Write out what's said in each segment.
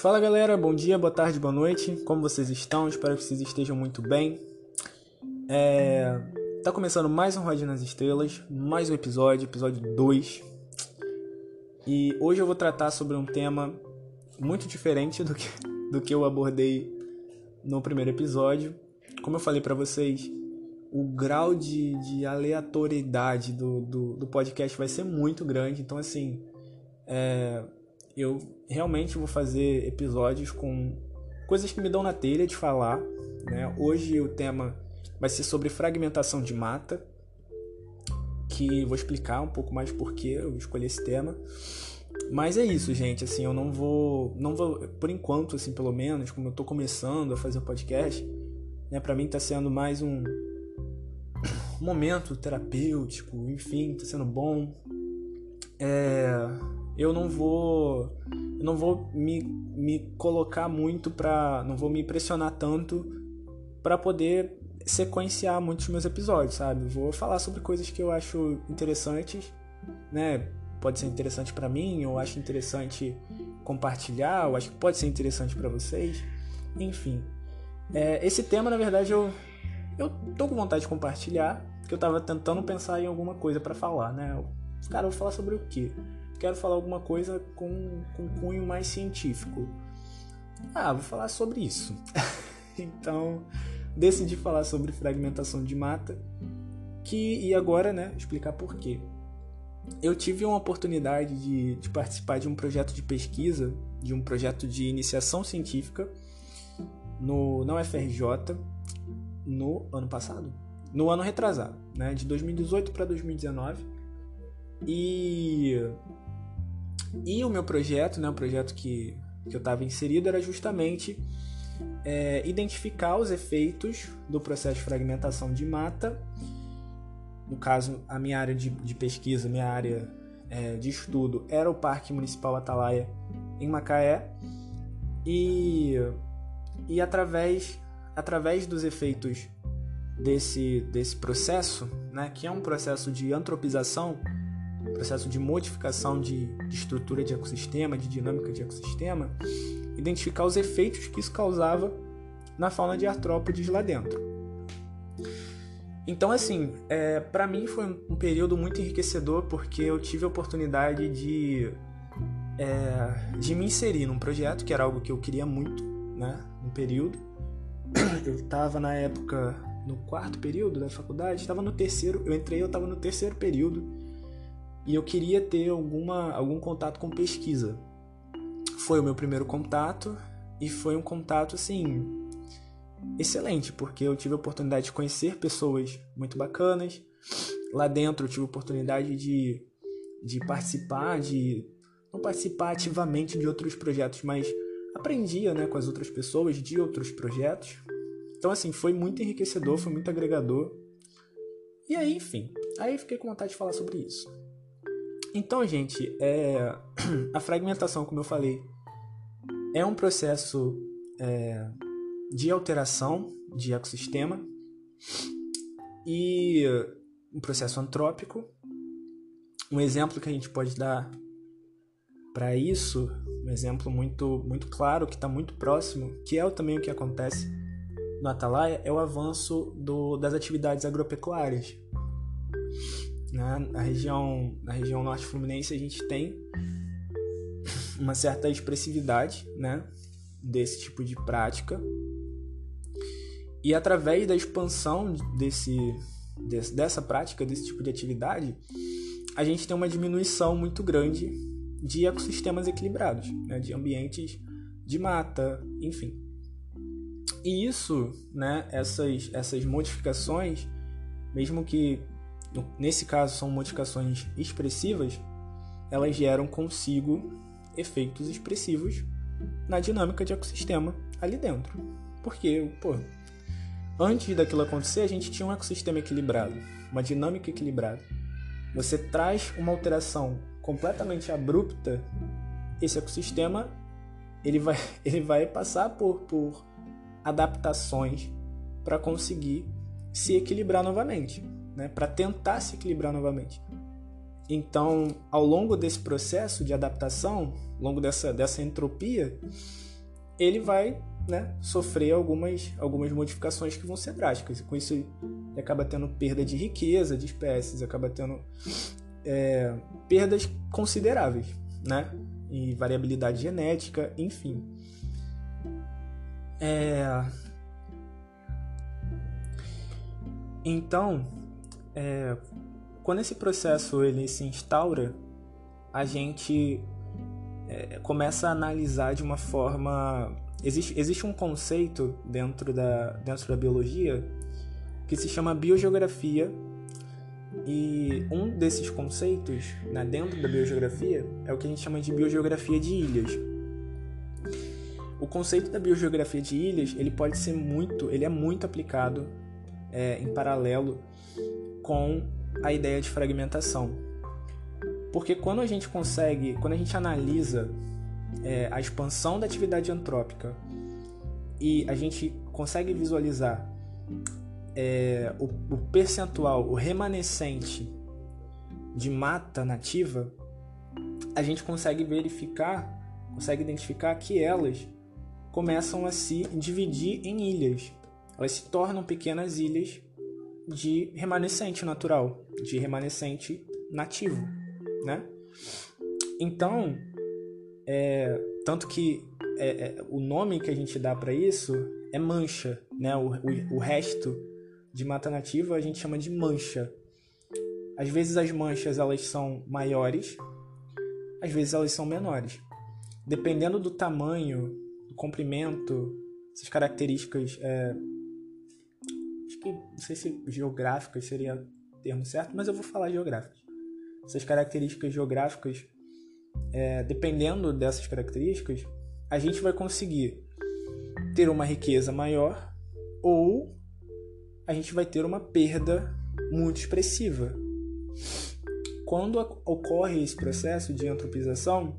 Fala galera, bom dia, boa tarde, boa noite. Como vocês estão? Espero que vocês estejam muito bem. É... Tá começando mais um Rodinha nas Estrelas, mais um episódio, episódio 2. E hoje eu vou tratar sobre um tema muito diferente do que, do que eu abordei no primeiro episódio. Como eu falei para vocês, o grau de, de aleatoriedade do, do, do, podcast vai ser muito grande. Então, assim, é, eu realmente vou fazer episódios com coisas que me dão na telha de falar. Né? Hoje o tema vai ser sobre fragmentação de mata, que vou explicar um pouco mais por que eu escolhi esse tema. Mas é isso, gente, assim, eu não vou, não vou, por enquanto, assim, pelo menos, como eu tô começando a fazer o podcast, né, para mim tá sendo mais um momento terapêutico, enfim, tá sendo bom. É, eu não vou eu não vou me, me colocar muito para não vou me impressionar tanto para poder sequenciar muitos meus episódios, sabe? Vou falar sobre coisas que eu acho interessantes, né? Pode ser interessante para mim, eu acho interessante compartilhar, eu acho que pode ser interessante para vocês, enfim. É, esse tema, na verdade, eu eu tô com vontade de compartilhar, que eu tava tentando pensar em alguma coisa para falar, né? Cara, eu vou falar sobre o quê? Quero falar alguma coisa com, com cunho mais científico. Ah, vou falar sobre isso. então, decidi falar sobre fragmentação de mata, que e agora, né, explicar por quê. Eu tive uma oportunidade de, de participar de um projeto de pesquisa, de um projeto de iniciação científica no, na UFRJ no ano passado, no ano retrasado, né, de 2018 para 2019. E e o meu projeto, né, o projeto que, que eu estava inserido, era justamente é, identificar os efeitos do processo de fragmentação de mata. No caso, a minha área de, de pesquisa, minha área é, de estudo era o Parque Municipal Atalaia em Macaé. E, e através, através dos efeitos desse, desse processo, né, que é um processo de antropização, processo de modificação de, de estrutura de ecossistema, de dinâmica de ecossistema, identificar os efeitos que isso causava na fauna de artrópodes lá dentro. Então, assim, é, para mim foi um período muito enriquecedor porque eu tive a oportunidade de, é, de me inserir num projeto que era algo que eu queria muito, né, no período. Eu estava na época no quarto período da faculdade, estava no terceiro, eu entrei, eu estava no terceiro período e eu queria ter alguma, algum contato com pesquisa. Foi o meu primeiro contato e foi um contato assim excelente, porque eu tive a oportunidade de conhecer pessoas muito bacanas. Lá dentro eu tive a oportunidade de, de participar, de não participar ativamente de outros projetos, mas aprendia né, com as outras pessoas de outros projetos. Então, assim, foi muito enriquecedor, foi muito agregador. E aí, enfim, aí fiquei com vontade de falar sobre isso. Então, gente, é... a fragmentação, como eu falei, é um processo é... de alteração de ecossistema e um processo antrópico. Um exemplo que a gente pode dar para isso, um exemplo muito, muito claro, que está muito próximo, que é também o que acontece no Atalaia, é o avanço do, das atividades agropecuárias. Né? Na, região, na região norte fluminense a gente tem uma certa expressividade né? desse tipo de prática. E através da expansão desse, desse, dessa prática, desse tipo de atividade, a gente tem uma diminuição muito grande de ecossistemas equilibrados, né? de ambientes de mata, enfim. E isso, né, essas, essas modificações, mesmo que nesse caso são modificações expressivas, elas geram consigo efeitos expressivos na dinâmica de ecossistema ali dentro. Porque, pô, antes daquilo acontecer, a gente tinha um ecossistema equilibrado, uma dinâmica equilibrada. Você traz uma alteração completamente abrupta, esse ecossistema ele vai, ele vai passar por, por adaptações para conseguir se equilibrar novamente né, para tentar se equilibrar novamente. Então, ao longo desse processo de adaptação, ao longo dessa, dessa entropia, ele vai né, sofrer algumas, algumas modificações que vão ser drásticas. Com isso, ele acaba tendo perda de riqueza de espécies, acaba tendo é, perdas consideráveis, né? E variabilidade genética, enfim. É... Então, é, quando esse processo ele se instaura, a gente é, começa a analisar de uma forma. Existe, existe um conceito dentro da, dentro da biologia que se chama biogeografia, e um desses conceitos né, dentro da biogeografia é o que a gente chama de biogeografia de ilhas. O conceito da biogeografia de ilhas ele pode ser muito, ele é muito aplicado é, em paralelo com a ideia de fragmentação. Porque quando a gente consegue, quando a gente analisa é, a expansão da atividade antrópica e a gente consegue visualizar é, o, o percentual, o remanescente de mata nativa, a gente consegue verificar, consegue identificar que elas começam a se dividir em ilhas. Elas se tornam pequenas ilhas de remanescente natural, de remanescente nativo, né? Então, é, tanto que é, é, o nome que a gente dá para isso é mancha, né? O, o, o, resto de mata nativa a gente chama de mancha. Às vezes as manchas elas são maiores, às vezes elas são menores. Dependendo do tamanho, do comprimento, essas características é, que não sei se geográficas seria o termo certo, mas eu vou falar geográficas. Essas características geográficas, é, dependendo dessas características, a gente vai conseguir ter uma riqueza maior ou a gente vai ter uma perda muito expressiva. Quando ocorre esse processo de antropização,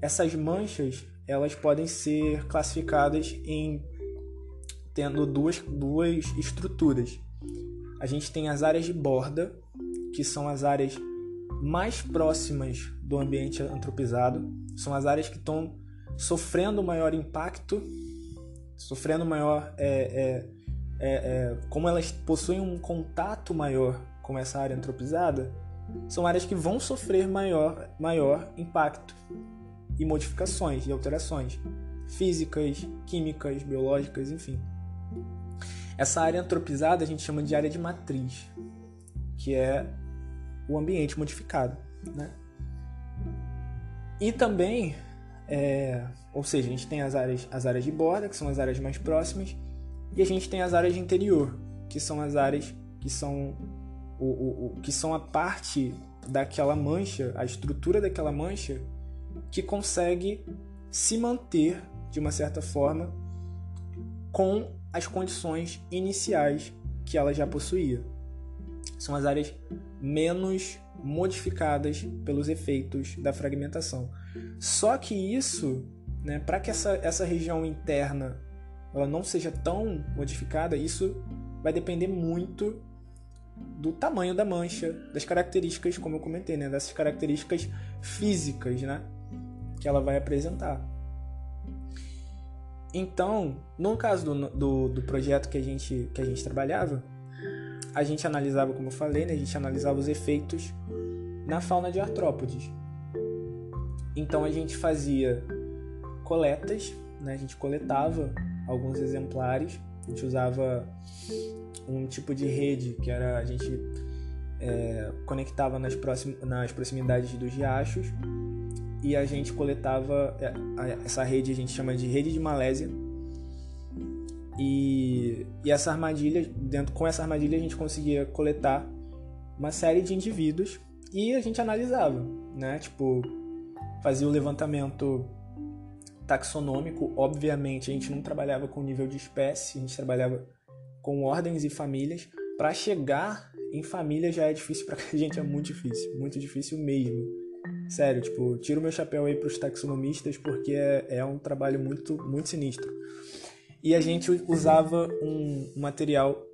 essas manchas elas podem ser classificadas em tendo duas, duas estruturas. A gente tem as áreas de borda, que são as áreas mais próximas do ambiente antropizado, são as áreas que estão sofrendo maior impacto, sofrendo maior. É, é, é, é, como elas possuem um contato maior com essa área antropizada, são áreas que vão sofrer maior, maior impacto e modificações e alterações físicas, químicas, biológicas, enfim. Essa área antropizada a gente chama de área de matriz, que é o ambiente modificado. Né? E também, é, ou seja, a gente tem as áreas, as áreas de borda, que são as áreas mais próximas, e a gente tem as áreas de interior, que são as áreas que são, o, o, o que são a parte daquela mancha, a estrutura daquela mancha, que consegue se manter de uma certa forma com as condições iniciais que ela já possuía. São as áreas menos modificadas pelos efeitos da fragmentação. Só que isso, né, para que essa, essa região interna ela não seja tão modificada, isso vai depender muito do tamanho da mancha, das características, como eu comentei, né, dessas características físicas, né, que ela vai apresentar. Então, no caso do, do, do, projeto que a, gente, que a gente trabalhava, a gente analisava, como eu falei, né, a gente analisava os efeitos na fauna de artrópodes. Então a gente fazia coletas, né, a gente coletava alguns exemplares, a gente usava um tipo de rede que era a gente é, conectava nas, próxim, nas proximidades dos riachos e a gente coletava é, essa rede a gente chama de rede de Malésia. E, e essa armadilha dentro com essa armadilha a gente conseguia coletar uma série de indivíduos e a gente analisava né? Tipo fazia o levantamento taxonômico. Obviamente a gente não trabalhava com nível de espécie a gente trabalhava com ordens e famílias. Para chegar em família já é difícil para a gente é muito difícil muito difícil mesmo Sério, tipo, tiro meu chapéu aí pros taxonomistas porque é, é um trabalho muito, muito sinistro. E a gente usava um material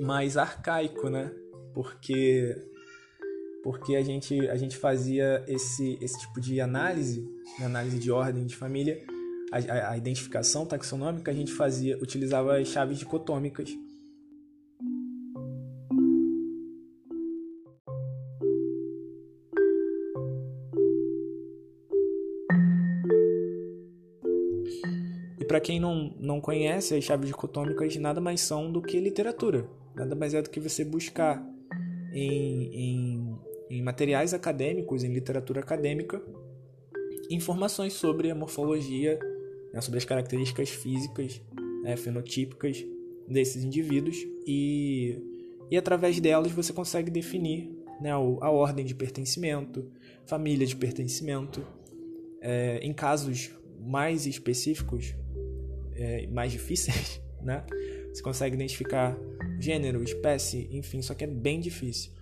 mais arcaico, né? Porque porque a gente, a gente fazia esse, esse tipo de análise, análise de ordem de família, a, a, a identificação taxonômica, a gente fazia, utilizava as chaves dicotômicas. Para quem não, não conhece, as chaves dicotômicas nada mais são do que literatura. Nada mais é do que você buscar em, em, em materiais acadêmicos, em literatura acadêmica, informações sobre a morfologia, né, sobre as características físicas, né, fenotípicas desses indivíduos e, e através delas você consegue definir né, a ordem de pertencimento, família de pertencimento. É, em casos mais específicos, é, mais difíceis, né, você consegue identificar gênero, espécie, enfim, só que é bem difícil.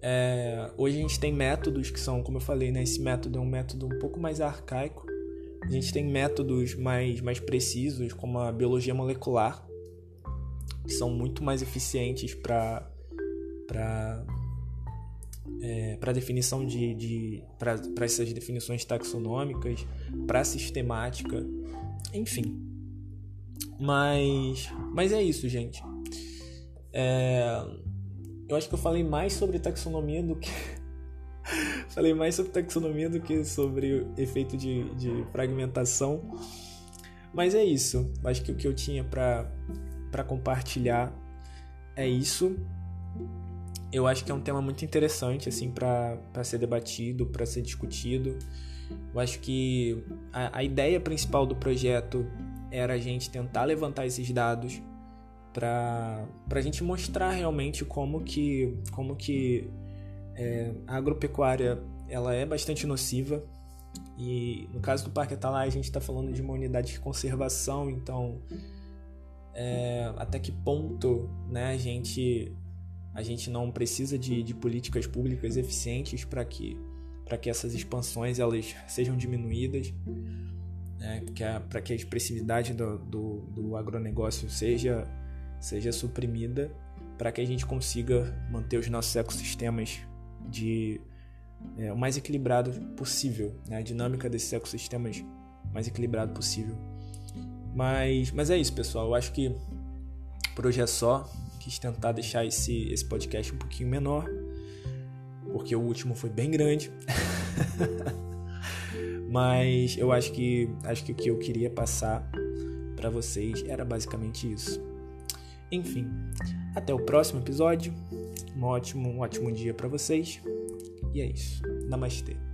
É, hoje a gente tem métodos que são, como eu falei, né, esse método é um método um pouco mais arcaico. A gente tem métodos mais, mais precisos, como a biologia molecular, que são muito mais eficientes para é, para definição de, de para essas definições taxonômicas, para sistemática, enfim. Mas mas é isso, gente. É, eu acho que eu falei mais sobre taxonomia do que. falei mais sobre taxonomia do que sobre efeito de, de fragmentação. Mas é isso. Acho que o que eu tinha para compartilhar é isso. Eu acho que é um tema muito interessante assim para ser debatido, para ser discutido. Eu acho que a, a ideia principal do projeto era a gente tentar levantar esses dados para a gente mostrar realmente como que, como que é, a agropecuária ela é bastante nociva. E no caso do Parque Atalai a gente está falando de uma unidade de conservação, então é, até que ponto né, a, gente, a gente não precisa de, de políticas públicas eficientes para que, que essas expansões elas sejam diminuídas, né, para que a expressividade do, do, do agronegócio seja seja suprimida para que a gente consiga manter os nossos ecossistemas de é, o mais equilibrado possível, né? a dinâmica desses ecossistemas mais equilibrado possível. Mas, mas é isso, pessoal. Eu acho que por hoje é só. Quis tentar deixar esse, esse podcast um pouquinho menor, porque o último foi bem grande. mas eu acho que acho que o que eu queria passar para vocês era basicamente isso. Enfim, até o próximo episódio. Um ótimo, um ótimo dia para vocês. E é isso. Namastê.